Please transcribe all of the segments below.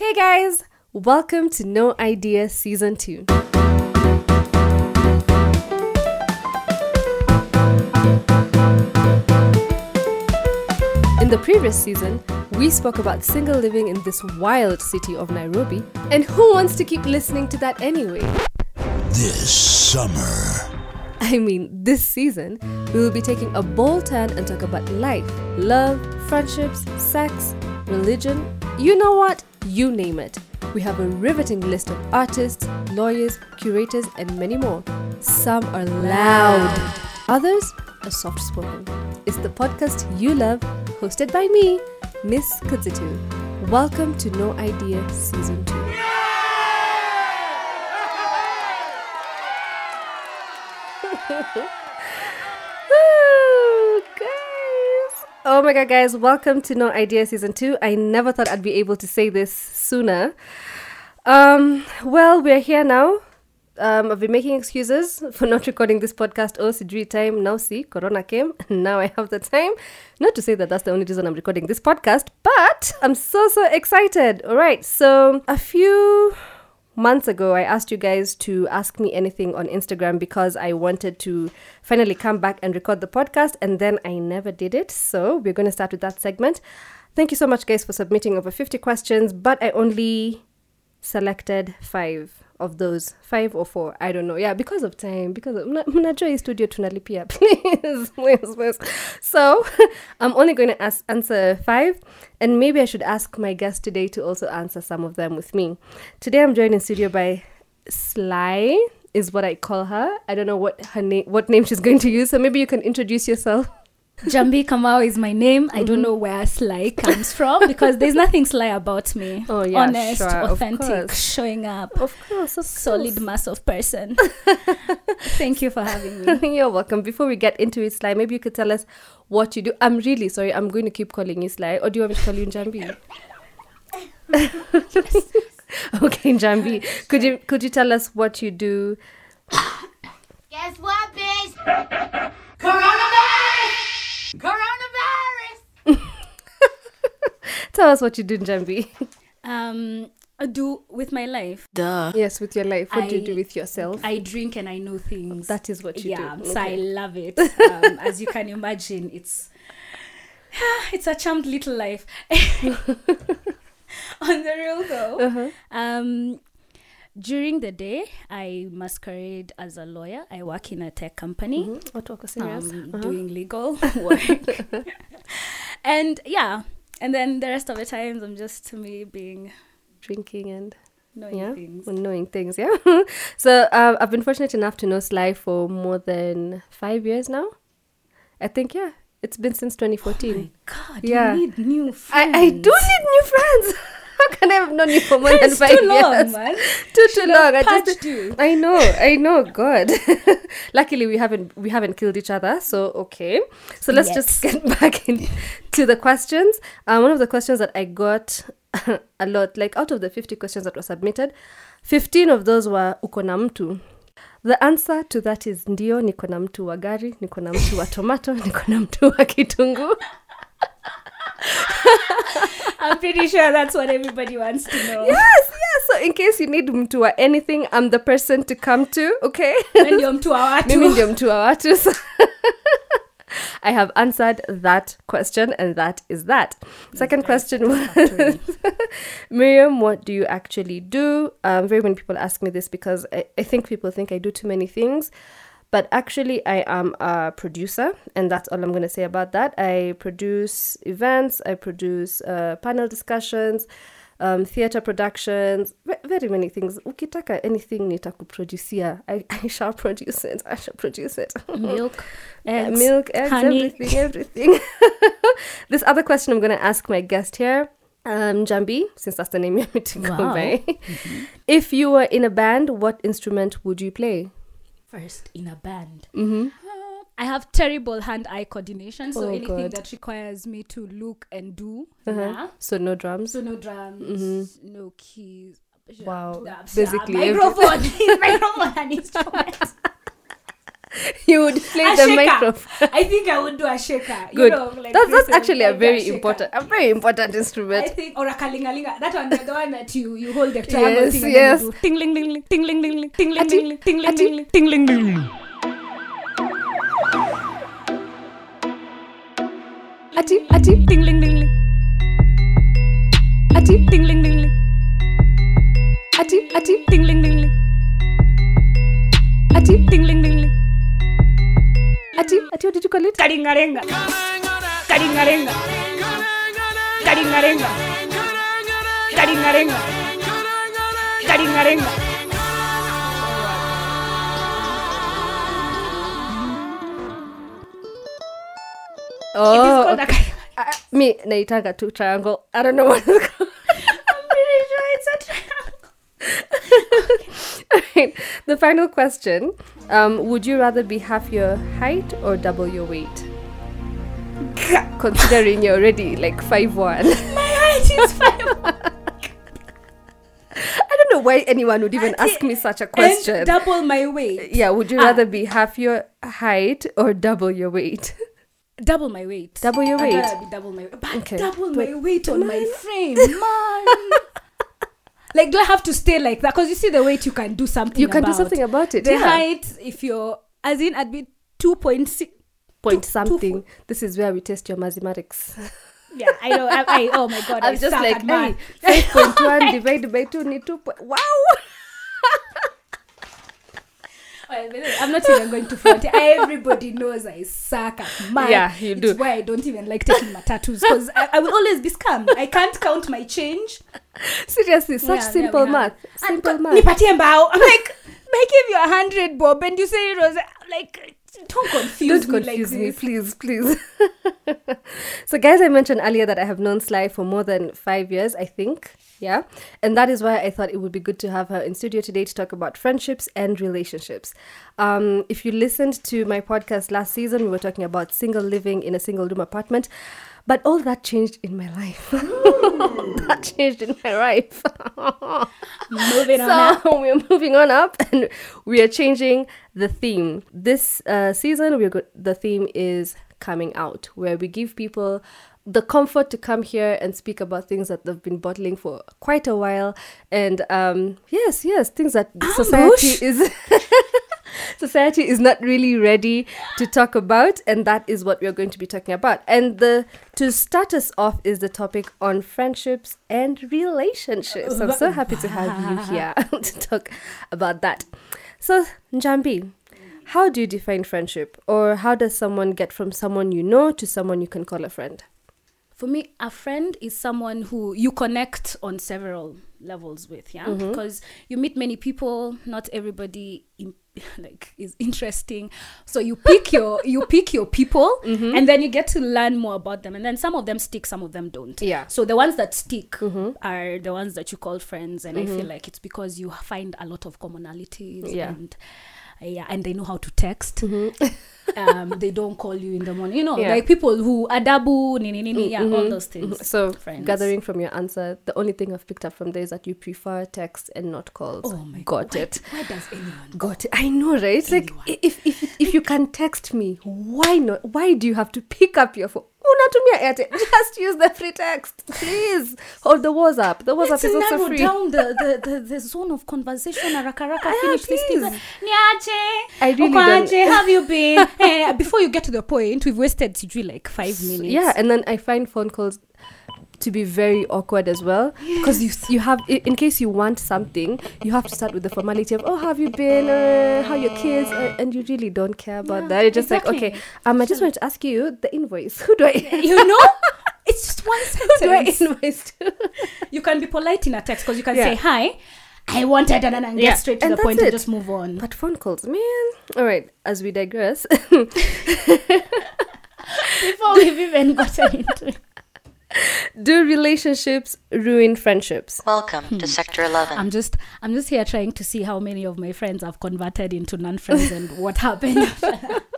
Hey guys, welcome to No Idea Season 2. In the previous season, we spoke about single living in this wild city of Nairobi, and who wants to keep listening to that anyway? This summer. I mean, this season, we will be taking a bold turn and talk about life, love, friendships, sex, religion. You know what? You name it. We have a riveting list of artists, lawyers, curators, and many more. Some are loud, others are soft spoken. It's the podcast you love, hosted by me, Miss Kudzitu. Welcome to No Idea Season 2. Oh, my god, guys, welcome to No Idea Season 2. I never thought I'd be able to say this sooner. Um, well, we're here now. Um, I've been making excuses for not recording this podcast. Oh, sijui time. Now see, Corona came. Now I have the time. Not to say that that's the only reason I'm recording this podcast, but I'm so, so excited. All right. So, a few months ago, I asked you guys to ask me anything on Instagram because I wanted to finally come back and record the podcast, and then I never did it. So, we're going to start with that segment. Thank you so much, guys, for submitting over 50 questions, but I only selected five of those five or four. I don't know. Yeah because of time because mnajua hii studio tunalipia please please please. So i'm only going to ask, answer five and maybe i should ask my guest today to also answer some of them with me. Today i'm joined in studio by sly is what i call her. I don't know what her name what name she's going to use so maybe you can introduce yourself Njambi Kamau is my name. I Mm-hmm. don't know where Sly comes from because there's nothing sly about me. Oh, yeah, Honest, sure, of authentic, showing up, of course of solid course. mass of person. Thank you for having me. You're welcome. Before we get into it, Sly, maybe you could tell us what you do. I'm really sorry. I'm going to keep calling you Sly. Or do you want me to call you Jambi? okay, Njambi. Could you could you tell us what you do? Guess what, bitch? Coronavirus! Coronavirus! Tell us what you do, Njambi. Um, I do with my life. Duh. yes, with your life. What do you do with yourself? I drink and I know things. that is what you yeah, do. Yeah, so I love it. Um, as you can imagine, it's it's a charmed little life. On the real though, Uh-huh. um, during the day, I masquerade as a lawyer. I work in a tech company. Mhm. Serious? um, Uh-huh. doing legal work. and yeah, and then the rest of the times I'm just to me being Drinking and knowing yeah, things. knowing things. Yeah. so um, I've been fortunate enough to know Sly for more than five years now. I think yeah, it's been since 2014. My God, Yeah. you need new I, friends. I do need new friends. How can I have known you for more than five too long, years? man. Too too long. I just you. I know, I know, God. Luckily we haven't we haven't killed each other, so okay. So let's just get back into the questions. Um, one of the questions that I got a lot, like out of the 50 questions that were submitted, 15 of those were ukonamtu. The answer to that is ndio, niko na mtu wa gari, niko na mtu wa tomato, niko na mtu wa kitunguu. I'm pretty sure that's what everybody wants to know. Yes, yes. So in case you need mtu wa anything, I'm the person to come to, okay? Wewe ndio mtu wa watu. mimi ndio mtu wa watu so i have answered that question and that is that second question was miriam what do you actually do um, very many people ask me this because I, I think people think i do too many things but actually i am a producer and that's all i'm going to say about that i produce events i produce uh, panel discussions um, theater productions, very many things. Ukitaka anything nitakuproducia. I, produce here, I shall produce it. I shall produce it. Milk, Uh, eggs, milk, eggs, honey. everything, everything. this other question I'm going to ask my guest here, um, Jambi, since that's the name you want me to Wow. by. If you were in a band, what instrument would you play? First in a band. Mm-hmm. I have terrible hand-eye coordination, so Oh, anything God. that requires me to look and do, Uh-huh. nah. So no drums. So no drums, no keys. Wow. Basically microphone, microphone and instrument. you would play A the shaker. microphone. I think I would do a shaker. Good. You know, like that's that's actually a very shaker. important, a very important I instrument. think or a kalingalinga. That one, the one that you you hold the triangle Yes, thing yes. then you do ting ling ling ling ting ling ling ling ting ling ling ling ting ling ling ting ling ling. Ati, ati, ting ling ling ling ati, ting ling ling ling ati, ati, ting ling ling ling ati, ting ling karingarenga karingarenga karingarenga karingarenga It is Oh, okay. Uh, me naitanga tu triangle. I don't know what it's called. I'm pretty sure it's a triangle. Alright, The final question: um, Would you rather be half your height or double your weight? Considering you're already like five one. My height is five. I don't know why anyone would even ask me such a question. Double my weight. yeah, would you Ah. rather be half your height or double your weight? Double my weight. Double your weight. double my weight. But Okay. double But my weight on my frame, man. Like, do I have to stay like that? Because you see the weight you can do something You can do something about it. The yeah. height, if you're, as in, I'd be 2.6. Point two- something. This is where we test your mathematics. Yeah, I know. I, I, oh my God. I I'm just like, hey, five point one divided by two need two point. Wow. Well, by the way, I'm not even going to front. Everybody knows I suck at math. Yeah, you it's do. why I don't even like taking my tattoos because I, I will always be scammed. I can't count my change. Seriously, such Yeah, yeah, simple we math. Simple and, math. Nipatie mbao. I'm like, I gave you a hundred bob, and you said it was like, don't confuse Don't me like me, please, please. so, guys, I mentioned earlier that I have known Sly for more than five years, I think. Yeah. And that is why I thought it would be good to have her in studio today to talk about friendships and relationships. Um, if you listened to my podcast last season, we were talking about single living in a single room apartment. But all that changed in my life. that changed in my life. Moving on. now. So we're moving on up, and we are changing the theme. This uh, season, we're go- the theme is coming out, where we give people the comfort to come here and speak about things that they've been bottling for quite a while, and um, yes, yes, things that society is. Society is not really ready to talk about and that is what we're going to be talking about. And the to start us off is the topic on friendships and relationships. I'm so happy to have you here to talk about that. So njambi how do you define friendship? Or how does someone get from someone you know to someone you can call a friend For me, a friend is someone who you connect on several levels with, yeah. Mm-hmm. Because you meet many people, not everybody im- like is interesting. So you pick your you pick your people, Mm-hmm. and then you get to learn more about them. And then some of them stick, some of them don't. Yeah. So the ones that stick Mm-hmm. are the ones that you call friends, and I feel like it's because you find a lot of commonalities. Yeah. And, yeah, and they know how to text. um, they don't call you in the morning. You know, Mm-hmm. Yeah. like people who adabu, nini, nini, yeah, all those things. so Friends. gathering from your answer the only thing i've picked up from there is that you prefer text and not calls Oh my got God. Why, it why does anyone? Got it. I know, right? It's like if if if you can text me, why not? Why do you have to pick up your phone? Unatumia Airtel. Just use the free text, please. hold the WhatsApp. The WhatsApp Let's is also narrow free. down the, the, the, the zone of conversation. Haraka haraka, Ah, finish this thing. Niache. I really don't- Have you been? Eh, before you get to the point, we've wasted sijui like five minutes. Yeah, and then I find phone calls to be very awkward as well because you you have in case you want something you have to start with the formality of oh have you been uh, how your kids uh, and you really don't care about Yeah, that you're just like okay um I just wanted to ask you the invoice who do I You know, it's just one sentence who do I invoice to You can be polite in a text because you can Yeah. say hi. I wanted and then get Yeah, straight to and the point it. and just move on. But phone calls, man. All right, as we digress. Before we've even gotten into it. Do relationships ruin friendships? Welcome to hmm. Sector 11. I'm just I'm just here trying to see how many of my friends have converted into non-friends and what happened.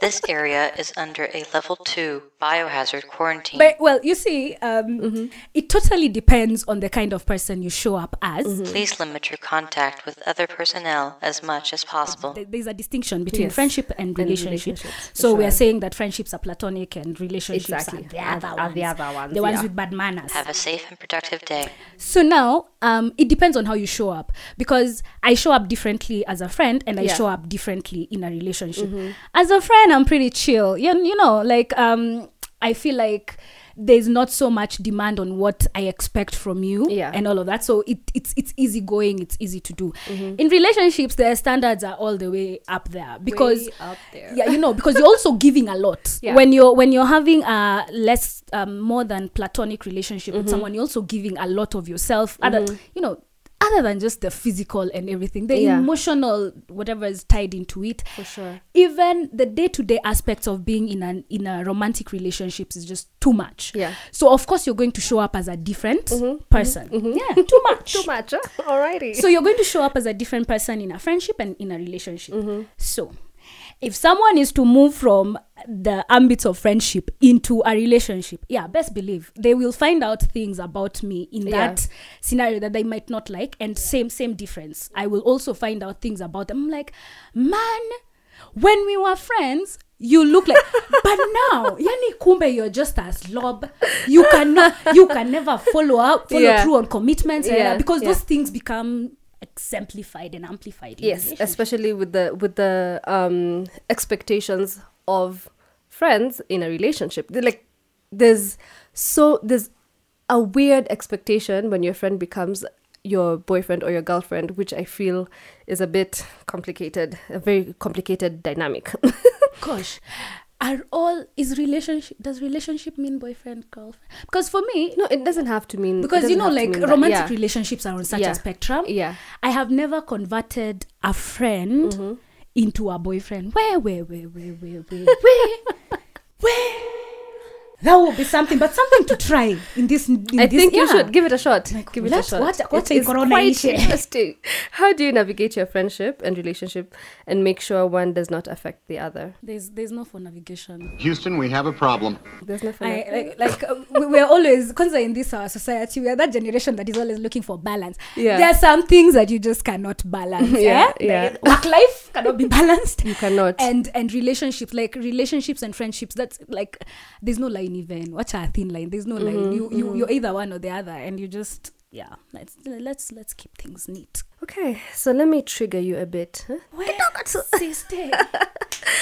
This area is under a level 2 biohazard quarantine. but well, you see, um, mm-hmm. it totally depends on the kind of person you show up as. Mm-hmm. Please limit your contact with other personnel as much as possible. There's a distinction between Yes. friendship and relationship. relationships, for So we are saying that friendships are platonic and relationships Exactly. are the other are ones. the other ones, The ones yeah. with bad manners. Have a safe and productive day. So now, um, it depends on how you show up because I show up differently as a friend and I Yeah. Mm-hmm. show up differently in a relationship. As a friend, I'm pretty chill. You, you know, like um, I feel like there's not so much demand on what I expect from you Yeah. and all of that. So it, it's it's easy going. It's easy to do. Mm-hmm. In relationships, their standards are all the way up there because Way up there. yeah, you know, because you're also giving a lot Yeah. when you're when you're having a less um, more than platonic relationship Mm-hmm. with someone. You're also giving a lot of yourself. Other, you know, other than just the physical and everything, the Yeah. emotional whatever is tied into it. For sure. Even the day to day aspects of being in an in a romantic relationships is just too much. Yeah. So of course you're going to show up as a different mm-hmm. Mm-hmm. person. Mm-hmm. Yeah, too much. Too much. Huh? Alrighty. So you're going to show up as a different person in a friendship and in a relationship. So if someone is to move from the ambits of friendship into a relationship, yeah, best believe they will find out things about me in Yeah. that scenario that they might not like, and same same difference. I will also find out things about them. I'm like, man, when we were friends. You look like, but now, yani kumbe, you're just a slob. You cannot, you can never follow up, follow Yeah. through on commitments, Yeah, because yeah. those things become exemplified and amplified. yes especially with the with the um expectations of friends in a relationship. They're like there's so there's a weird expectation when your friend becomes your boyfriend or your girlfriend which i feel is a bit complicated a very complicated dynamic. Gosh, are all is relationship? Does relationship mean boyfriend girlfriend? Because for me, no it doesn't have to mean because you know, like mean that. romantic yeah. relationships are on such Yeah. a spectrum. yeah I have never converted a friend Mm-hmm. into a boyfriend. Where, where, where, where, where, where, where, where? That would be something, but something to try in this. In I this, think you should give it a shot. Like, give it a let's shot. watch- watch It a is quite interesting. How do you navigate your friendship and relationship and make sure one does not affect the other? There's, there's no for navigation. Houston, we have a problem. There's nothing. I, like, like uh, we- we're always because in this our society we are that generation that is always looking for balance Yeah. there are some things that you just cannot balance Yeah, eh? yeah. Like, work life cannot be balanced You cannot. and and relationships like relationships and friendships that's like there's no line even watch a thin line there's no line Mm-hmm, you, you you're either one or the other and you just yeah let's let's let's keep things neat okay, so let me trigger you a bit. huh? well, sister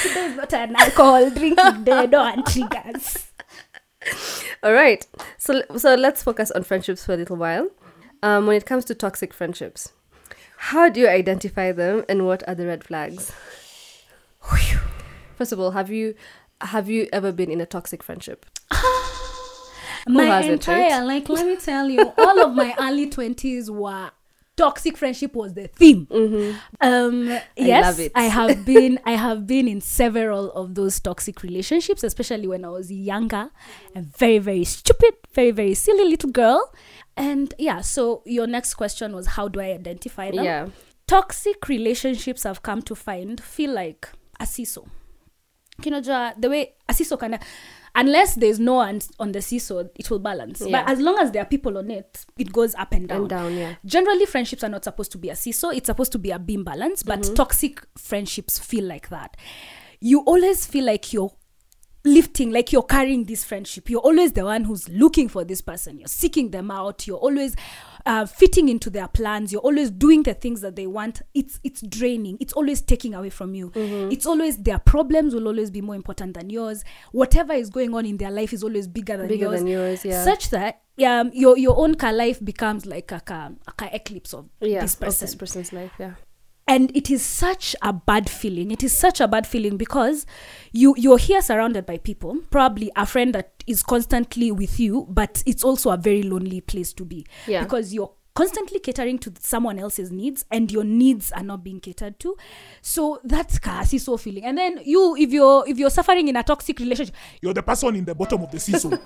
today's not an alcohol drinking day no one triggers All right. So so let's focus on friendships for a little while. Um, when it comes to toxic friendships, how do you identify them and what are the red flags? First of all, have you have you ever been in a toxic friendship? my entire right? like let me tell you all of my early 20s were toxic friendship was the theme um yes love it. i have been i have been in several of those toxic relationships especially when i was younger and very very stupid very very silly little girl and yeah so your next question was how do i identify them Yeah. toxic relationships i've come to find feel like a seesaw kinajua the way a seesaw kind of unless there's no one on the seesaw it will balance Yeah. but as long as there are people on it it goes up and down And down, yeah. generally friendships are not supposed to be a seesaw it's supposed to be a beam balance but Mm-hmm. toxic friendships feel like that you always feel like you're lifting like you're carrying this friendship you're always the one who's looking for this person you're seeking them out you're always uh, fitting into their plans you're always doing the things that they want it's it's draining it's always taking away from you Mm-hmm. it's always their problems will always be more important than yours whatever is going on in their life is always bigger than Bigger yours than yours, yeah. such that um, your your own car life becomes like a, ka- a eclipse of Yeah. this Of this person's life. Yeah. And it is such a bad feeling it is such a bad feeling because you you're here surrounded by people probably a friend that is constantly with you but it's also a very lonely place to be Yeah. because you're constantly catering to someone else's needs and your needs are not being catered to so that's kasi so feeling and then you if you're if you're suffering in a toxic relationship You're the person in the bottom of the seesaw.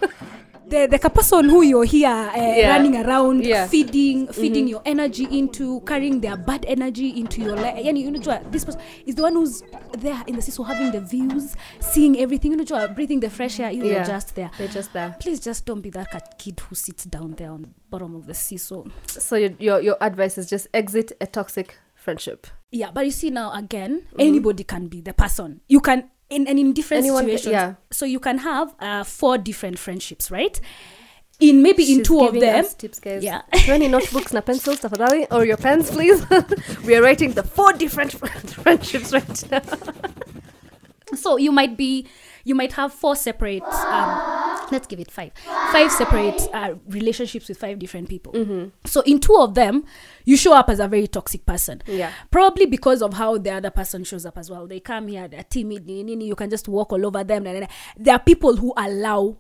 the the person who you're here uh, Yeah. running around Yeah. feeding feeding your energy into carrying their bad energy into your life yani unajua this person is the one who's there in the seesaw having the views seeing everything unajua breathing the fresh air you're Yeah. just there They're just there. please just don't be that cat- kid who sits down there on the bottom of the seesaw So your your, your advice is just exit a toxic friendship. yeah but you see now again anybody can be the person you can in and in different Anyone situations yeah. so you can have uh, four different friendships right in maybe in two of them tips, guys. Yeah. Any notebooks, na pencils, tafadhali, or your pens, please? we are writing the four different friendships right now. so you might be you might have four separate um, let's give it five. Five separate uh, relationships with five different people. Mm-hmm. so in two of them you show up as a very toxic person. Yeah. probably because of how the other person shows up as well. They come here they're timid you can just walk all over them there are people who allow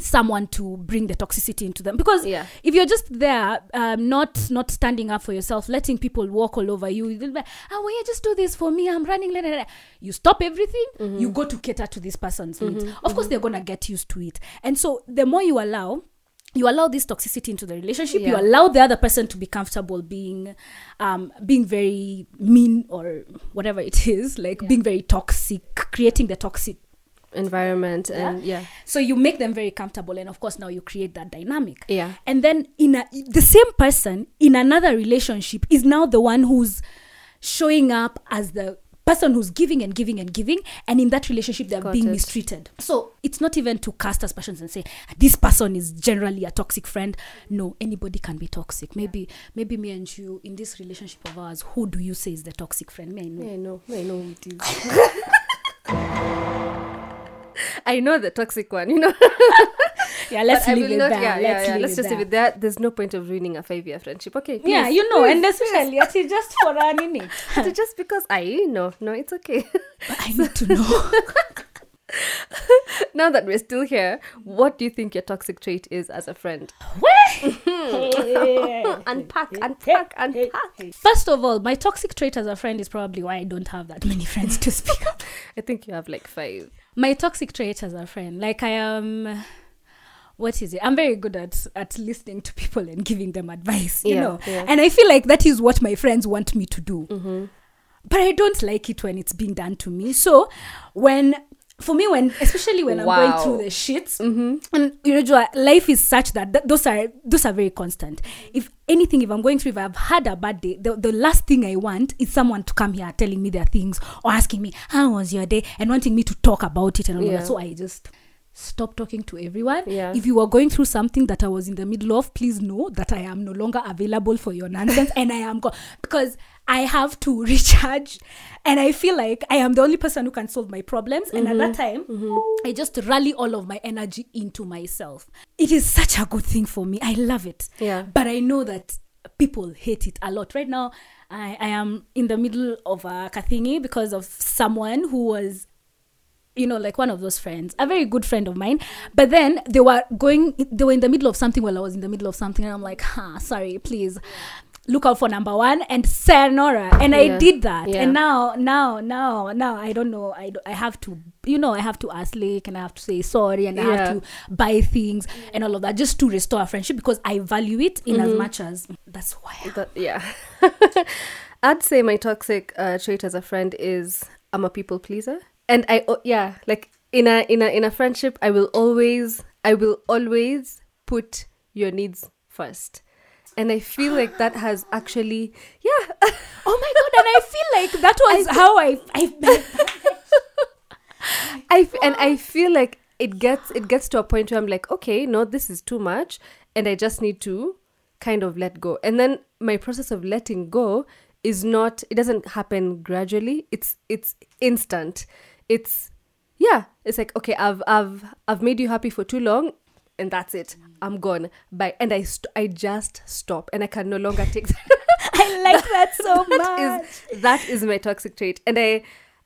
someone to bring the toxicity into them. Because Yeah. if you're just there um, not not standing up for yourself letting people walk all over you like, oh will you just do this for me? I'm running la, la, la." you stop everything Mm-hmm. you go to cater to this person's needs. Of course they're gonna get used to it. And so the more you allow you allow this toxicity into the relationship you allow the other person to be comfortable being um being very mean or whatever it is like being very toxic creating the toxic Environment and yeah. so you make them very comfortable and of course now you create that dynamic Yeah. and then in a, the same person in another relationship is now the one who's showing up as the person who's giving and giving and giving and in that relationship they're Got being it. mistreated so it's not even to cast aspersions and say ah, this person is generally a toxic friend no anybody can be toxic maybe maybe me and you in this relationship of ours who do you say is the toxic friend me i know Yeah, I know. I know. I know the toxic one, you know. yeah let's But leave it not- there Yeah, yeah, let's, yeah. Let's just there. leave it there. There's no point of ruining a five-year friendship. Okay. yeah you know and please, especially actually just for a nini So just because I know, no, it's okay. But i need to know now that we're still here, what do you think your toxic trait is as a friend? Unpack, unpack, unpack. First of all, my toxic trait as a friend is probably why I don't have that many friends to speak of. I think you have like five. My toxic trait as a friend, like I am, what is it? I'm very good at at listening to people and giving them advice, you Yeah, know. yeah. And I feel like that is what my friends want me to do. But I don't like it when it's being done to me. So when for me when especially when i'm going through the shits mm-hmm. and you know life is such that th- those are those are very constant. If anything if i'm going through if i've had a bad day the, the last thing i want is someone to come here telling me their things or asking me how was your day? and wanting me to talk about it and all Yeah. that so i just stop talking to everyone. Yeah. if you are going through something that i was in the middle of please know that i am no longer available for your nonsense and i am go- because i have to recharge. And i feel like i am the only person who can solve my problems. And at that mm-hmm. time mm-hmm. i just rally all of my energy into myself. It is such a good thing for me. I love it. Yeah. but i know that people hate it a lot. Right now i, I am in the middle of a kathingi because of someone who was you know, like one of those friends, a very good friend of mine. But then they were going, they were in the middle of something while I was in the middle of something, and I'm like, huh, sorry, please look out for number one and sayonara. And I did that. Yeah. And now, now, now, now, I don't know. I, do- I have to, you know, I have to ask Lake and I have to say sorry and I have to buy things and all of that just to restore a friendship because I value it in Mm-hmm. as much as that's why. That, yeah. I'd say my toxic uh, trait as a friend is I'm a people pleaser, and I yeah like in a in a in a friendship I will always I will always put your needs first, and I feel like that has actually yeah Oh my god! And I feel like that was how I I I and I feel like it gets it gets to a point where I'm like, okay, no, this is too much, and I just need to kind of let go. And then my process of letting go is not it doesn't happen gradually. It's it's instant. It's yeah, it's like okay, I've I've I've made you happy for too long and that's it. I'm gone. Bye. And I st- I just stop and I can no longer take I like that so much. that is that is my toxic trait and i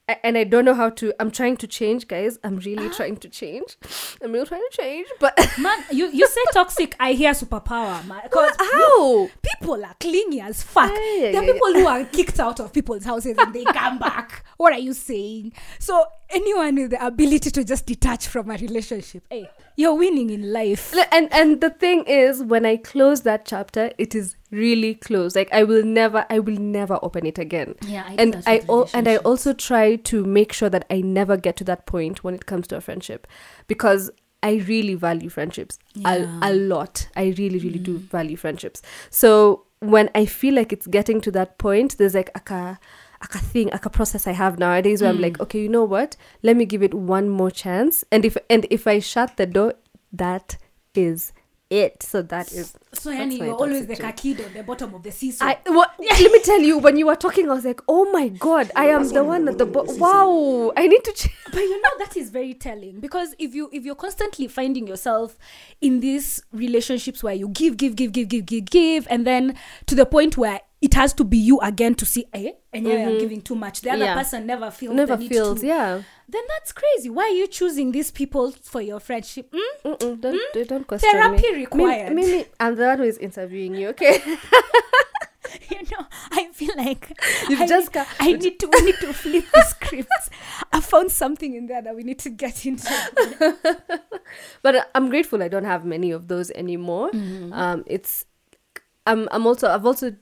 and I don't know how to. I'm trying to change, guys. I'm really trying to change. I'm really trying to change, but Man, you, you say toxic, I hear superpower, man. 'Cause how? people are clingy as fuck. Ay, ay, there are ay, people who are kicked out of people's houses and they come back. What are you saying? So anyone with the ability to just detach from a relationship, hey, you're winning in life. And and the thing is when i close that chapter it is really closed like i will never i will never open it again Yeah, I and i al- and i also try to make sure that i never get to that point when it comes to a friendship because i really value friendships Yeah. Mm. a, a lot i really really do value friendships so when i feel like it's getting to that point there's like a like a thing, like a process I have nowadays where I'm like, Mm. okay, you know what? Let me give it one more chance. And if and if I shut the door, that is it. So that is So, my you're always the kid on the bottom of the seesaw. I what, let me tell you, when you were talking, I was like, oh my god, I am the one at the bottom. Wow, I need to change. but you know that is very telling because if you if you're constantly finding yourself in these relationships where you give give give give give give give and then to the point where it has to be you again to see eh and yeah i'm giving too much the other Yeah. person never feels Never feels, to. yeah. then that's crazy why are you choosing these people for your friendship Hmm? Mm-mm, don't don't- don't question Therapy me. required. Me, me, I'm the one who is interviewing you. Okay. you know i feel like You've I just need, got- i need to we need to flip the scripts i found something in there that we need to get into but I'm grateful I don't have many of those anymore. Mm-hmm. Um, it's I'm I'm also I've also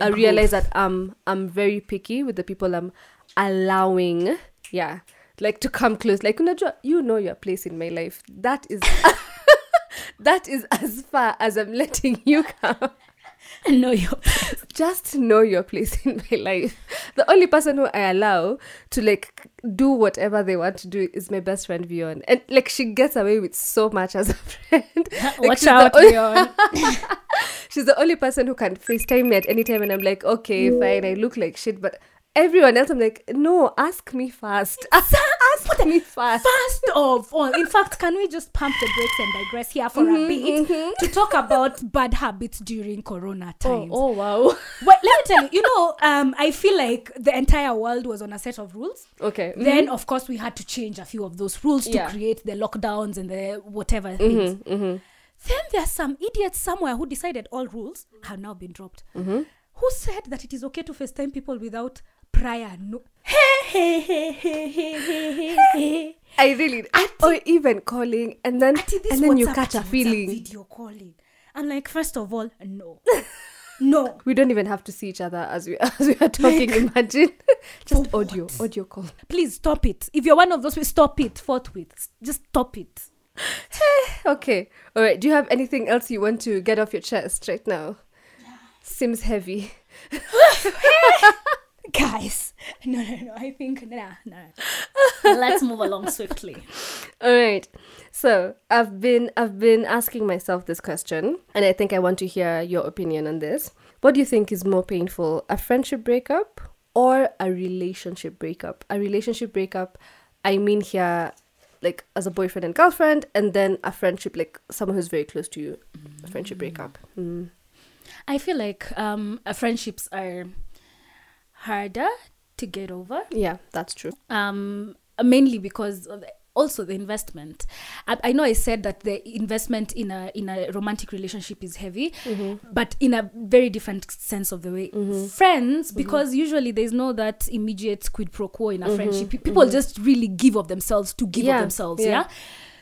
I realize that I'm I'm very picky with the people I'm allowing. Yeah, like to come close. Like unajua, you know your place in my life. That is that is as far as I'm letting you come. no you Just know your place in my life. The only person who I allow to like do whatever they want to do is my best friend Vion, and like she gets away with so much as a friend. Like, watch out only- Leon. She's the only person who can FaceTime me at any time, and I'm like, okay, fine, I look like shit, but everyone else, I'm like, no, ask me first. ask me first. First of all, in fact, can we just pump the brakes and digress here for Mm-hmm, a bit to talk about bad habits during Corona Oh, times? oh wow. Well, let me tell you, you know, um, I feel like the entire world was on a set of rules. Okay. Then, of course, we had to change a few of those rules to Mm-hmm. Yeah. Mm-hmm, create the lockdowns and the whatever things. Then there are some idiots somewhere who decided all rules have now been dropped. Mm-hmm. Who said that it is okay to FaceTime people without prior no? Hey, hey, hey, hey, hey, hey, hey, hey. I really, or oh, even calling, and then this and then you catch a feeling. Video calling. I'm like, first of all, no, no. We don't even have to see each other as we as we are talking. Imagine, just audio, audio call. Please stop it. If you're one of those, stop it forthwith. Just stop it. Okay, all right. Do you have anything else you want to get off your chest right now? Seems heavy. Guys, no, no, no. I think, nah, no Let's move along swiftly. All right. So I've been I've been asking myself this question, and I think I want to hear your opinion on this. What do you think is more painful, a friendship breakup or a relationship breakup? A relationship breakup, I mean here, like as a boyfriend and girlfriend, and then a friendship, like someone who's very close to you, a friendship breakup. Mm. I feel like um, friendships are harder to get over. Yeah, that's true. um mainly because of also the investment. I, I know i said that the investment in a in a romantic relationship is heavy mm-hmm. but in a very different sense of the way. Mm-hmm. Friends mm-hmm. because usually there's no that immediate quid pro quo in a friendship. Pe- people just really give of themselves to give Yeah, of themselves yeah. yeah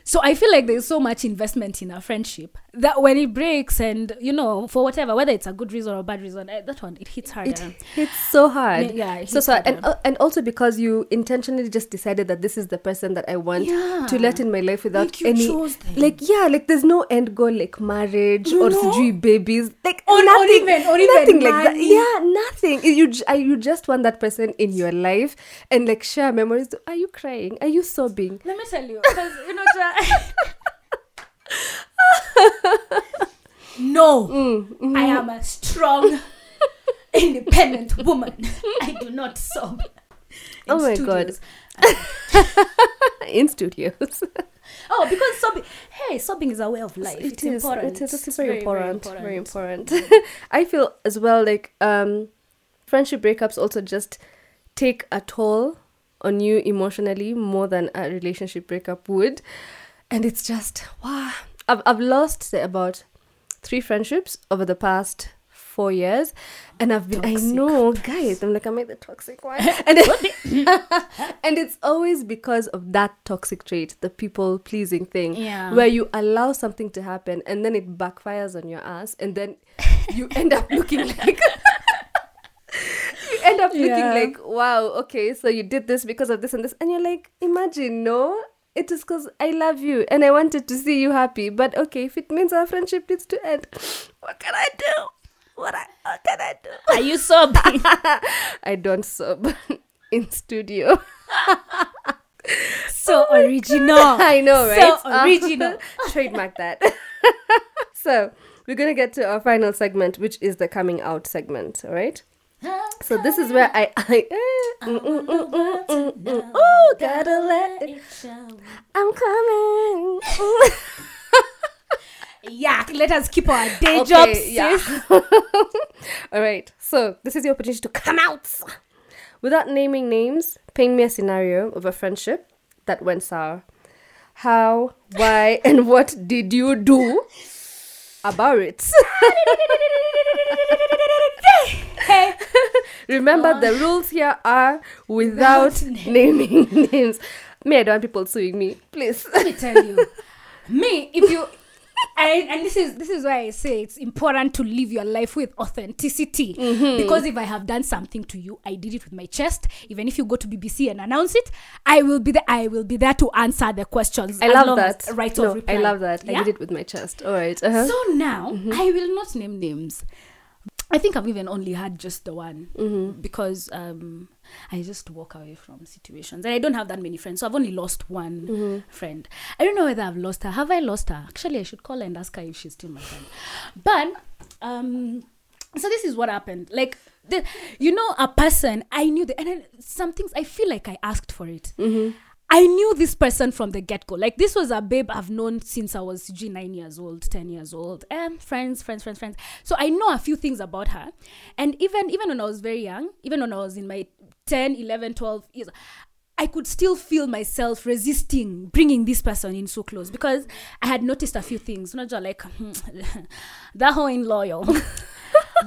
so i feel like there's so much investment in a friendship that when it breaks and you know for whatever whether it's a good reason or a bad reason eh, that one it hits harder. It hits so hard. Yeah, so so and uh, and also because you intentionally just decided that this is the person that I want Yeah. to let in my life without Like any like yeah like there's no end goal like marriage You or know? babies like Or- or nothing even- or even nothing like that. yeah nothing. You you just want that person in your life and like share memories. Are you crying? Are you sobbing? Let me tell you, because you know, no, Mm, I am a strong, independent woman. I do not sob. in Oh my God. in studios Oh, because sobbing. Hey, sobbing is a way of life. It it's is. important. It is. It's It's very, important. Very important. important. I feel as well like um, friendship breakups also just take a toll on you emotionally more than a relationship breakup would. And it's just, wow. I've, I've lost say, about three friendships over the past four years. And I've been, I know, guys, I'm like, am I the toxic one? And, and it's always because of that toxic trait, the people pleasing thing, Yeah. where you allow something to happen and then it backfires on your ass. And then you end up looking like. you end up looking Yeah. like, wow, okay, so you did this because of this and this. And you're like, imagine, no, it is because I love you and I wanted to see you happy. But okay, if it means our friendship needs to end, what can I do? What, I, what can I do? Are you sobbing? I don't sob in studio. so oh original. I know, right? So original. Trademark that. so we're gonna get to our final segment, which is the coming out segment. All right. So this is where I, I mm, mm, mm, mm, mm, gotta let it. show. I'm coming. yeah, let us keep our day Okay, jobs. yeah. All right. So this is your opportunity to come out without naming names. Paint me a scenario of a friendship that went sour. How, why, and what did you do about it? Remember, the rules here are without naming names. Me, I don't want people suing me. Please. let me tell you, me, if you. And, and this is this is why I say it's important to live your life with authenticity because if I have done something to you, I did it with my chest. Even if you go to BBC and announce it, I will be there. I will be there to answer the questions. I love that. Right no, of reply. I love that. I did it with my chest. All right. Uh-huh. So now I will not name names. I think I've even only had just the one because um, I just walk away from situations and I don't have that many friends. So I've only lost one friend. I don't know whether I've lost her. Have I lost her? Actually, I should call her and ask her if she's still my friend. But um, so this is what happened. Like the, you know, a person I knew that, and then some things I feel like I asked for it. I knew this person from the get go. Like this was a babe I've known since I was sijui, nine years old, ten years old. Um, friends, friends, friends, friends. So I know a few things about her. And even even when I was very young, even when I was in my 10, 11, 12 years, I could still feel myself resisting bringing this person in so close because I had noticed a few things. Not just like that whole in loyal.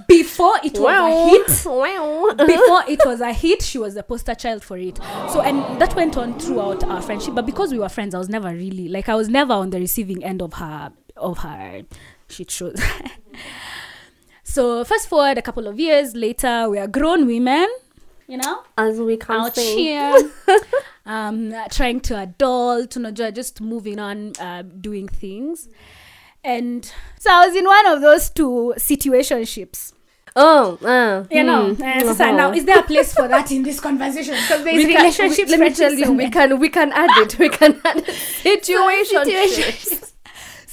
Before it was a hit, Wow. before it was a hit, she was the poster child for it. So, and that went on throughout our friendship. But because we were friends, I was never really like I was never on the receiving end of her of her shit shows. so, fast forward a couple of years later, we are grown women, you know, As we come out here, um, trying to adult, you know, just moving on, uh, doing things. And so I was in one of those two situationships. Oh, uh, You know, hmm, uh, sister, now uh-huh. is there a place for that in this conversation? Because there's We can- relationships. we- let me tell you, we can we can add it. We can add it. situation. Situationships.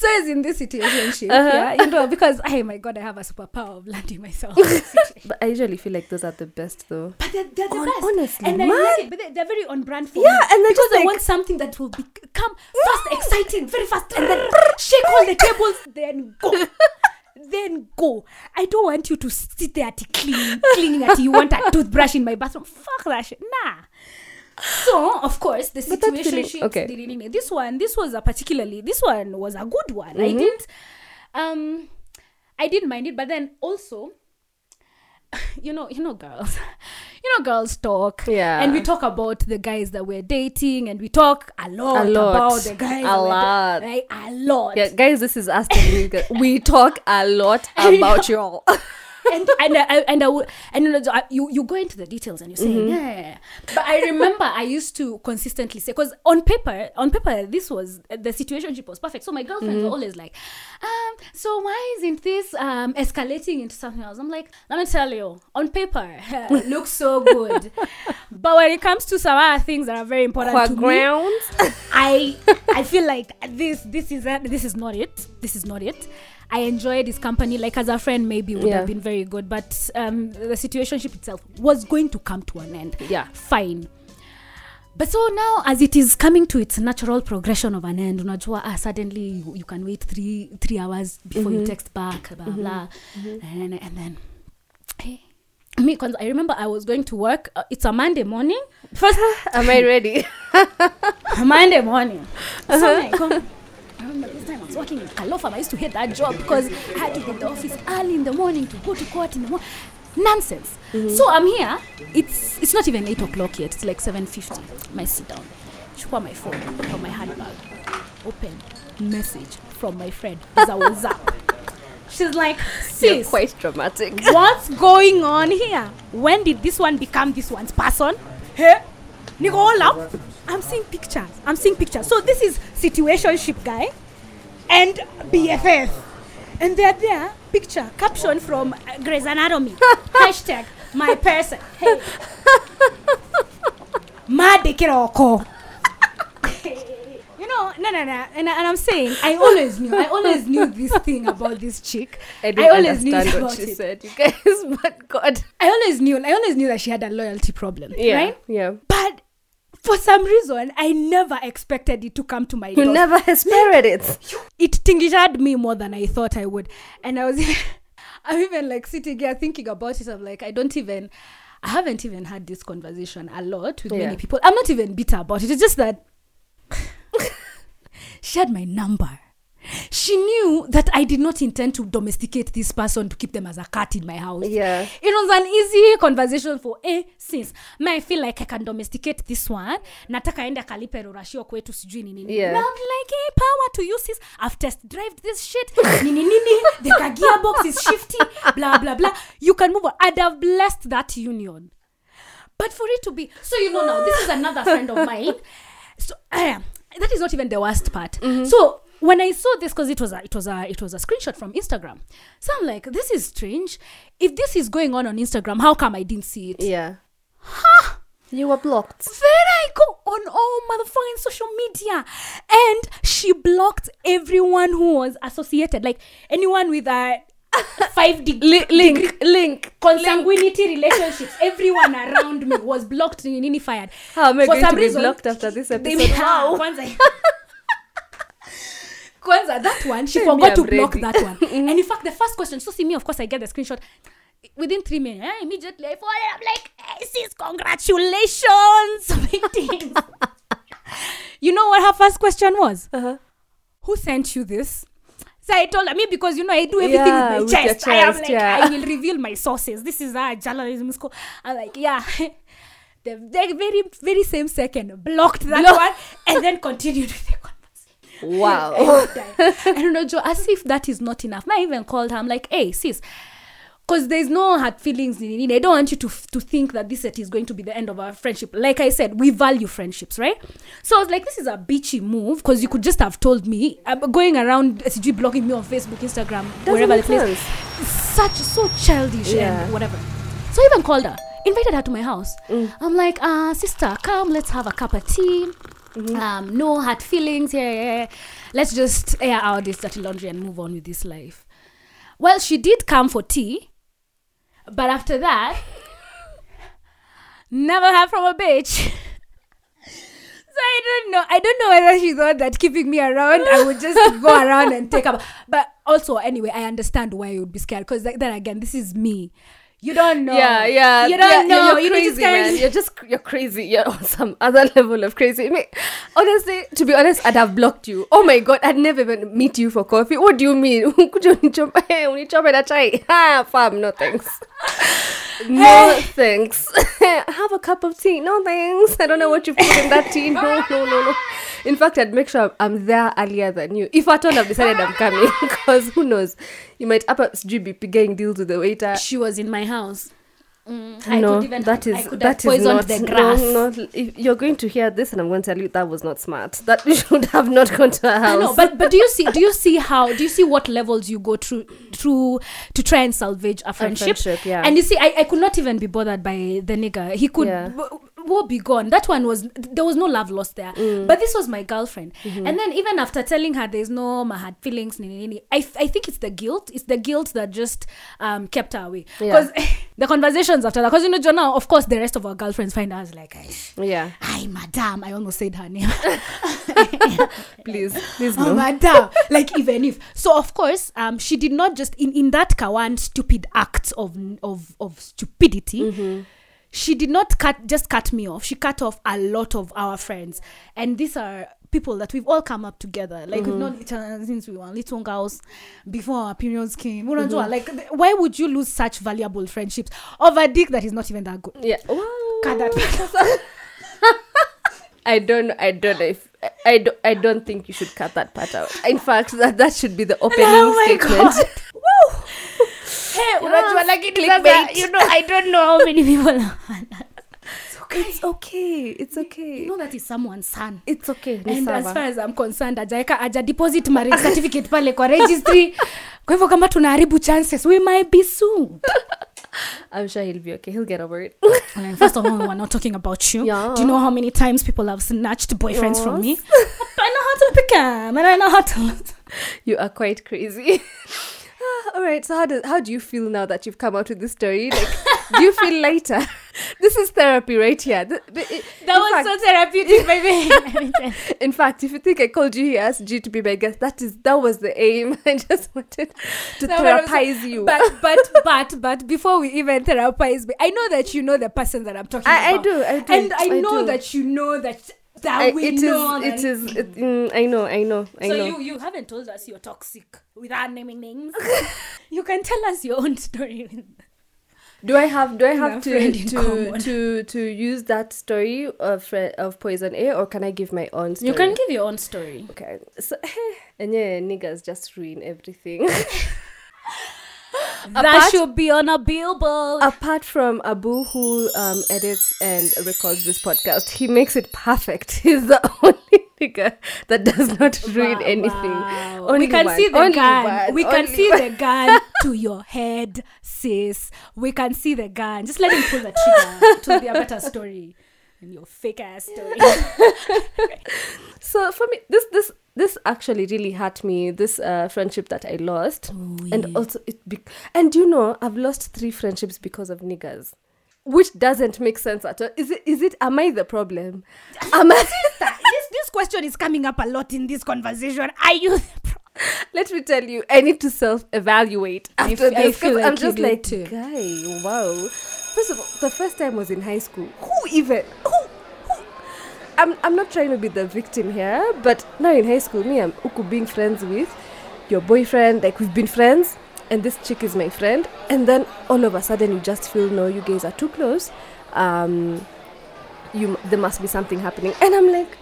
So it's in this situation, Uh-huh. yeah, you know, because oh my god, I have a superpower of landing myself. in this situation. But I usually feel like those are the best, though. But they're, they're the Hon- best. honestly, and I man. like it, but they're, they're very on brand for Yeah, me. and they're because just I want something that will become fast, exciting, very fast, and then shake all the tables, then go. Then go. I don't want you to sit there at cleaning, cleaning at you want a toothbrush in my bathroom. Fuck that shit. Nah. So of course the But situation. okay. This one, this was a particularly. This one was a good one. Mm-hmm. I didn't. Um, I didn't mind it, but then also you know, you know, girls, you know, girls talk, Yeah. and we talk about the guys that we're dating, and we talk a lot, A lot. about the guys, A lot. da- like a lot, Yeah, guys, this is us telling you guys. We talk a lot about y'all. And and I, and I would and you, you go into the details and you say Mm-hmm. yeah but I remember I used to consistently say because on paper on paper this was the situationship was perfect so my girlfriends Mm-hmm. were always like um so why isn't this um escalating into something else I'm like let me tell you on paper it looks so good but when it comes to some other things that are very important Qua to me grounds. I I feel like this this is that this is not it. This is not it. I enjoyed his company. Like as a friend, maybe would Yeah. have been very good, but um, the situationship itself was going to come to an end. Yeah. fine. But so now, as it is coming to its natural progression of an end, unajua, ah, suddenly you, you can wait three three hours before you text back, blah blah, And, and then, hey, me me, cause I remember I was going to work. Uh, it's a Monday morning. First, Am I ready? Monday morning. So I remember this time I was working in Kalofam. I used to hate that job because I had to get the office early in the morning to go to court in the morning. Nonsense. Mm-hmm. So I'm here. It's it's not even eight o'clock yet. It's like seven fifty. My sit down, chukua my phone from my handbag, open message from my friend. It's a She's like, sis, You're quite dramatic. what's going on here? When did this one become this one's person? Hey, Nigga, all up. I'm seeing pictures. I'm seeing pictures. So this is situationship guy and BFF. And they're there, picture, caption from uh, Grey's Anatomy. Hashtag my person. Hey. Made kiroko. You know, no, no, no, and, and I'm saying, I always knew, I always knew this thing about this chick. I didn't always understand about what she it. said, you guys. But God, I always knew, I always knew that she had a loyalty problem, yeah, right? yeah. But for some reason, I never expected it to come to my You door. never expected it. It tingled me more than I thought I would, and I was, I'm even like sitting here thinking about it. I'm like, I don't even, I haven't even had this conversation a lot with Yeah. many people. I'm not even bitter about it. It's just that she had my number. She knew that I did not intend to domesticate this person to keep them as a cat in my house. Yeah. It was an easy conversation for a since may I feel like I can domesticate this one. Nataka enda kalipe rorashio kwetu sijui ni nini. Yeah. And I'm like, hey, power to you sis. I've test drive this shit. nini nini. The gearbox is shifty. Blah blah blah. You can move on. I'd have blessed that union. But for it to be so, you know, now this is another friend of mine. So uh, that is not even the worst part. So when I saw this, because it was a, it was a, it was a screenshot from Instagram. So I'm like, this is strange. If this is going on on Instagram, how come I didn't see it? Yeah. You were blocked. Then I go on all motherfucking social media, and she blocked everyone who was associated, like anyone with a five degree link, link. consanguinity relationships. Everyone around me was blocked. Nini fired. How am I For going to be reason, blocked after this they- episode? Wow. Kwanza, Kwanza, that one, she forgot to block that one. and in fact, the first question, so see me, of course, I get the screenshot. Within three minutes, eh, immediately I forwarded. I'm like, hey, sis, congratulations. meetings." you know what her first question was? Uh-huh. Who sent you this? So I told her, me because you know I do everything Yeah, with my with your chest. I am like, yeah. I will reveal my sources. This is our journalism school. I'm like, yeah. the, the very, very same second, blocked that Block- one and then continued with the. Wow. I don't know, Joe, as if that is not enough. I even called her. I'm like, hey, sis, because there's no hard feelings in it. I don't want you to to think that this set is going to be the end of our friendship. Like I said, we value friendships, right? So I was like, this is a bitchy move because you could just have told me. I'm going around SG blocking me on Facebook, Instagram, Doesn't wherever the place. Such so childish Yeah. and whatever. So I even called her, invited her to my house. Mm. I'm like, uh, sister, come, let's have a cup of tea. Mm-hmm. Um, no hard feelings. Yeah, yeah, yeah. Let's just air out this dirty laundry and move on with this life. Well, she did come for tea, but after that, never heard from a bitch. So I don't know. I don't know whether she thought that keeping me around, I would just go around and take up. But also, anyway, I understand why you would be scared because then again, this is me. You don't know. Yeah, yeah. You don't yeah, know. You're you know, crazy, just kind man. You're just you're crazy. You're on some other level of crazy. I mean, honestly, to be honest, I'd have blocked you. Oh my god, I'd never even meet you for coffee. What do you mean? Eh, unichomba na chai. Ha, fam, no thanks. No thanks. have a cup of tea. No thanks. I don't know what you put in that tea. No, no, no, no. In fact, I'd make sure I'm there earlier than you. If at all I've decided I'm coming, because who knows, you might up be getting deals with the waiter. She was in my house. Mm, I no, could even, that I could that is not the grass. No, not, if you're going to hear this, and I'm going to tell you that was not smart. That you should have not gone to a house. I know, but but do you see do you see how do you see what levels you go through through to try and salvage a friendship? friendship, yeah. And you see, I, I could not even be bothered by the nigga. He could Yeah. w- woe be gone. That one was there was no love lost there. Mm. But this was my girlfriend, Mm-hmm. and then even after telling her there's no I had feelings, nini, nini, I I think it's the guilt. It's the guilt that just um kept her away. Yeah. Because the conversations after that, because you know, Jonah, of course, the rest of our girlfriends find us like, Yeah. "Hi, madam." I almost said her name. Please, please no. oh, no. madam. like even if so, of course, um, she did not just in in that Kawan stupid act of of of stupidity. Mm-hmm. She did not cut just cut me off. She cut off a lot of our friends, and these are people that we've all come up together. Like Mm-hmm. we've known each other since we were little girls, before our periods came. Mm-hmm. Like, why would you lose such valuable friendships over a dick that is not even that good? Yeah. Cut that. I don't. I don't know if. I- don't, I don't think you should cut that part out. In fact, that, that should be the opening Oh my statement. Hey, unajua, like, it you know, I don't know how many people are It's okay. It's okay. you know that is someone's son It's okay. Ni and as far as I'm concerned ajaeka aja deposit marriage certificate pale kwa registry kwa hivyo kama tunaharibu chances we might be soon I'm sure he'll be okay. He'll get over it. And first of all we're not talking about you Yeah. do you know how many times people have snatched boyfriends from me I know how to pick them and I know how to you are quite crazy. All right. So how do how do you feel now that you've come out with this story? Like, do you feel lighter? this is therapy right here. Th- th- that was fact- so therapeutic baby In fact, if you think I called you here, asked you to be my guest, that is that was the aim. I just wanted to No, therapize you. but but but but before we even therapize me, I know that you know the person that I'm talking I, I do, I do, and I, I know do. that you know that that I, we it is, know. it that- is, it, mm, I know, I know, I so know. you you haven't told us you're toxic without naming names. you can tell us your own story. do I have, do I have to to, to to use that story of fre- of poison A, or can I give my own story? You can give your own story. Okay, so and yeah, niggas just ruin everything. that Apart- should be on a billboard. Apart from Abu, who um, edits and records this podcast, he makes it perfect. He's the only nigga that does not ruin Wow, anything. wow. Only we can one, see the only gun. one, we can see one. the gun to your head, sis. We can see the gun. Just let him pull the trigger to be a better story. And your fake ass story. So for me, this this this actually really hurt me. This uh, friendship that I lost, and also it. Be- and you know, I've lost three friendships because of niggas, which doesn't make sense at all. Is it? Is it? Am I the problem? Am I? this this question is coming up a lot in this conversation. Are you? Let me tell you, I need to self-evaluate I after f- I this. 'cause feel like I'm just like, to. guy, wow. First of all, the first time was in high school. Who even? Who? I'm, I'm not trying to be the victim here, but now in high school, me, I'm Uku being friends with your boyfriend. Like we've been friends, and this chick is my friend. And then all of a sudden, you just feel no, you guys are too close. Um, you there must be something happening, and I'm like,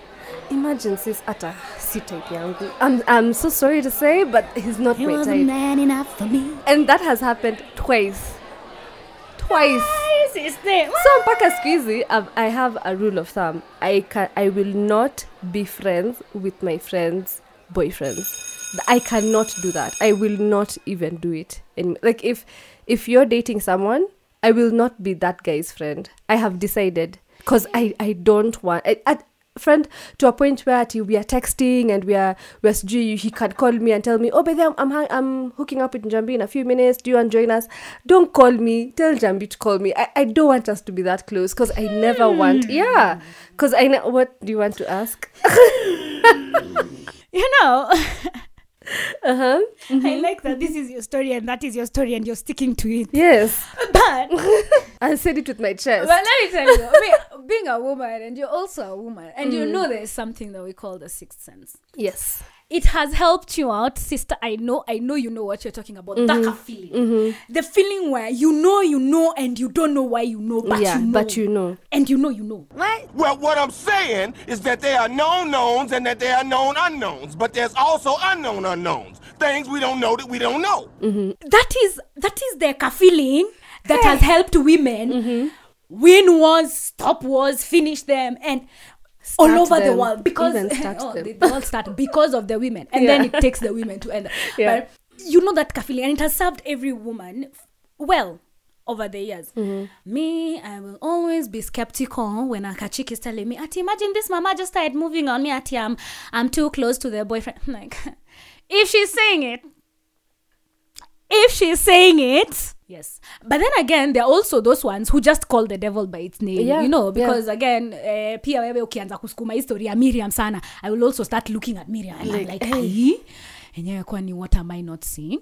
imagine sis ata si type yangu. I'm I'm so sorry to say, but he's not my type, man enough for me. and that has happened twice. Twice. Sister. So mpaka siku hizi I've- I have a rule of thumb. I can I will not be friends with my friends' boyfriends. I cannot do that. I will not even do it. And like if if you're dating someone, I will not be that guy's friend. I have decided because I I don't want. I, I, friend to a point where ati we are texting and we are we are sijui he can call me and tell me oh by the way, I'm, I'm I'm hooking up with Njambi in a few minutes. Do you want to join us? Don't call me. Tell Njambi to call me. I, I don't want us to be that close because I never hmm. want yeah. Because I know what do you want to ask? You know, uh-huh. I like that this is your story and that is your story and you're sticking to it. yes. But I said it with my chest. But let me tell you, I mean, being a woman and you're also a woman, and you know there's something that we call the sixth sense. yes It has helped you out, sister. I know, I know you know what you're talking about. Mm-hmm. That kind of feeling. Mm-hmm. The feeling where you know you know and you don't know why you know, but yeah you know. but you know and you know you know. Well, what I'm saying is that there are known knowns and that there are known unknowns, but there's also unknown unknowns. Things we don't know that we don't know. Mm-hmm. That is that is the ka feeling that has helped women win wars, stop wars, finish them, and all over the world because oh, them. they, they all start because of the women, and then it takes the women to end. up. Yeah. But you know that kafili and it has served every woman well. over the years. Mm-hmm. Me, I will always be skeptical when a chick is telling me, Ati, imagine this mama just started moving on me, Ati, I'm, I'm too close to their boyfriend. Like, if she's saying it, if she's saying it, yes. But then again, there are also those ones who just call the devil by its name, Yeah, you know, yeah. because again, uh, pia wewe ukianza kusukuma history ya Miriam sana, I will also start looking at Miriam and I'm like, hey, enyewe kwani what am I not seeing?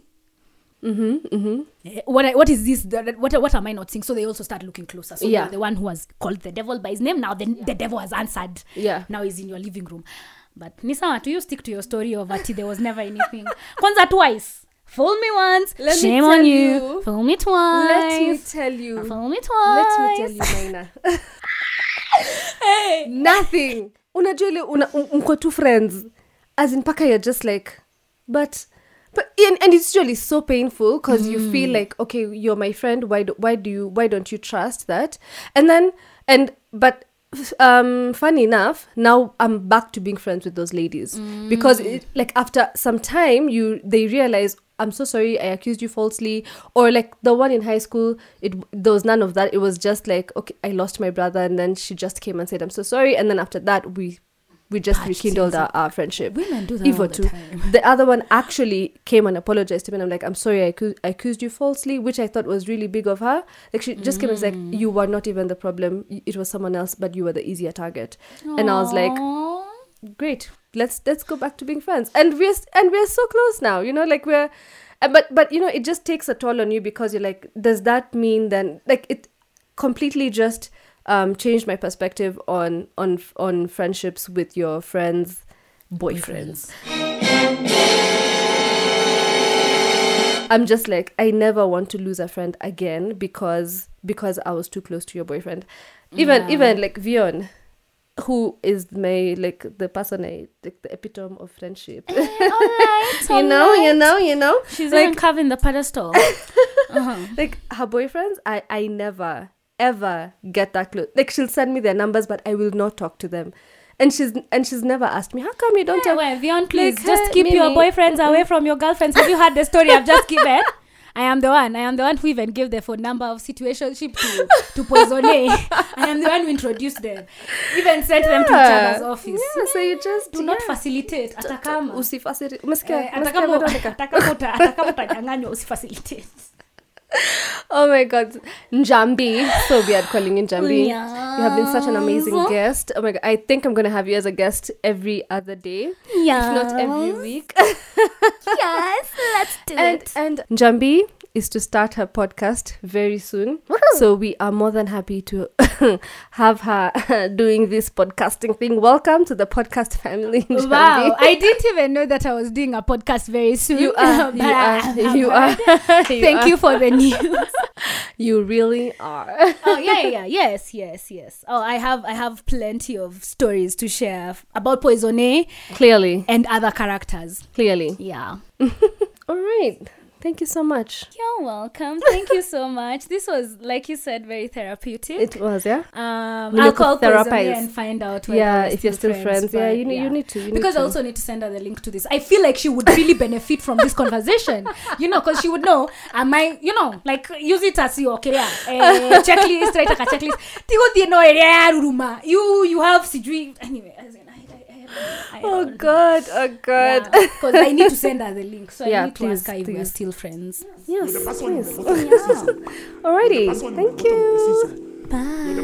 Mm-hmm, mm-hmm. what is this what what am I not seeing? So they also start looking closer. So Yeah. the one who has called the devil by his name. Now the, the devil has answered. Yeah. Now he's in your living room. But ni sawa tu you stick to your story of ati there was never anything. Kwanza twice. Fool me once. Let shame tell on you. you. Fool me twice. Let me tell you. Fool me twice. Let me tell you, Naina. Hey. Nothing. Unajua ile una mko two friends. As in paka you're just like but but and, and it's usually so painful because you feel like okay you're my friend why do, why do you why don't you trust that and then and but um funny enough now i'm back to being friends with those ladies because it, like after some time you they realize i'm so sorry i accused you falsely or like the one in high school it there was none of that it was just like okay i lost my brother and then she just came and said i'm so sorry and then after that we we just rekindled our, our friendship Women do that all the too. time. The other one actually came and apologized to me. And I'm like, I'm sorry, I, I accused you falsely, which I thought was really big of her. Like she just came and was like, Mm. you were not even the problem. It was someone else, but you were the easier target. And I was like, great, let's let's go back to being friends. And we're and we're so close now. You know, like we're, but but you know, it just takes a toll on you because you're like, does that mean then like it completely just um changed my perspective on on on friendships with your friends boyfriends i'm just like i never want to lose a friend again because because i was too close to your boyfriend even even like vion who is my like the person i like the epitome of friendship eh, you know you know you know She's like even carving the pedestal. Uh-huh. like her boyfriends i i never ever get that close like she'll send me their numbers but i will not talk to them and she's and she's never asked me how come you don't Yeah, tell well, Vion, please Like, just hey, keep your Mimi. boyfriends away from your girlfriends. Have you heard the story I've just given? I am the one. I am the one who even gave the phone number of situationship to to Poisone. I am the one who introduced them. Even sent them to each Yeah. other's office. yeah so you just Do not facilitate. Hata kama. uta- hata kama utanyang'anywa usifacilitate. Oh my god. Njambi. So weird calling you njambi. You have been such an amazing guest. Oh my god. I think i'm gonna have you as a guest every other day if not every week. Yes, let's do and it. and Njambi is to start her podcast very soon. So we are more than happy to have her doing this podcasting thing. Welcome to the podcast family. Wow, I didn't even know that I was doing a podcast very soon. you are, you are, you um, are. Thank are. you for the news. You really are. oh yeah, yeah, yes, yes, yes. Oh, I have, I have plenty of stories to share about Poisonne Clearly, and other characters. clearly. Yeah. All right. Thank you so much. You're welcome. Thank you so much. This was, like you said, very therapeutic. It was, yeah. um, We I'll call therapize. and find out. Yeah, if you're still friends, yeah, you need- you need to, you need because I to. also need to send her the link to this. I feel like she would really benefit from this conversation, you know, because she would know. Am I, you know, like use it as your okay, yeah, eh, checklist, right? Like a checklist. Tigo di no area ya ruruma. You you have anyway. Oh don't- God. Oh God. because I need to send her the link, so Yeah, I need to ask her if we're still friends. Yes. You're the person in the please. bottom of the seesaw. Alrighty. Person in the Thank bottom of the you. seesaw. You're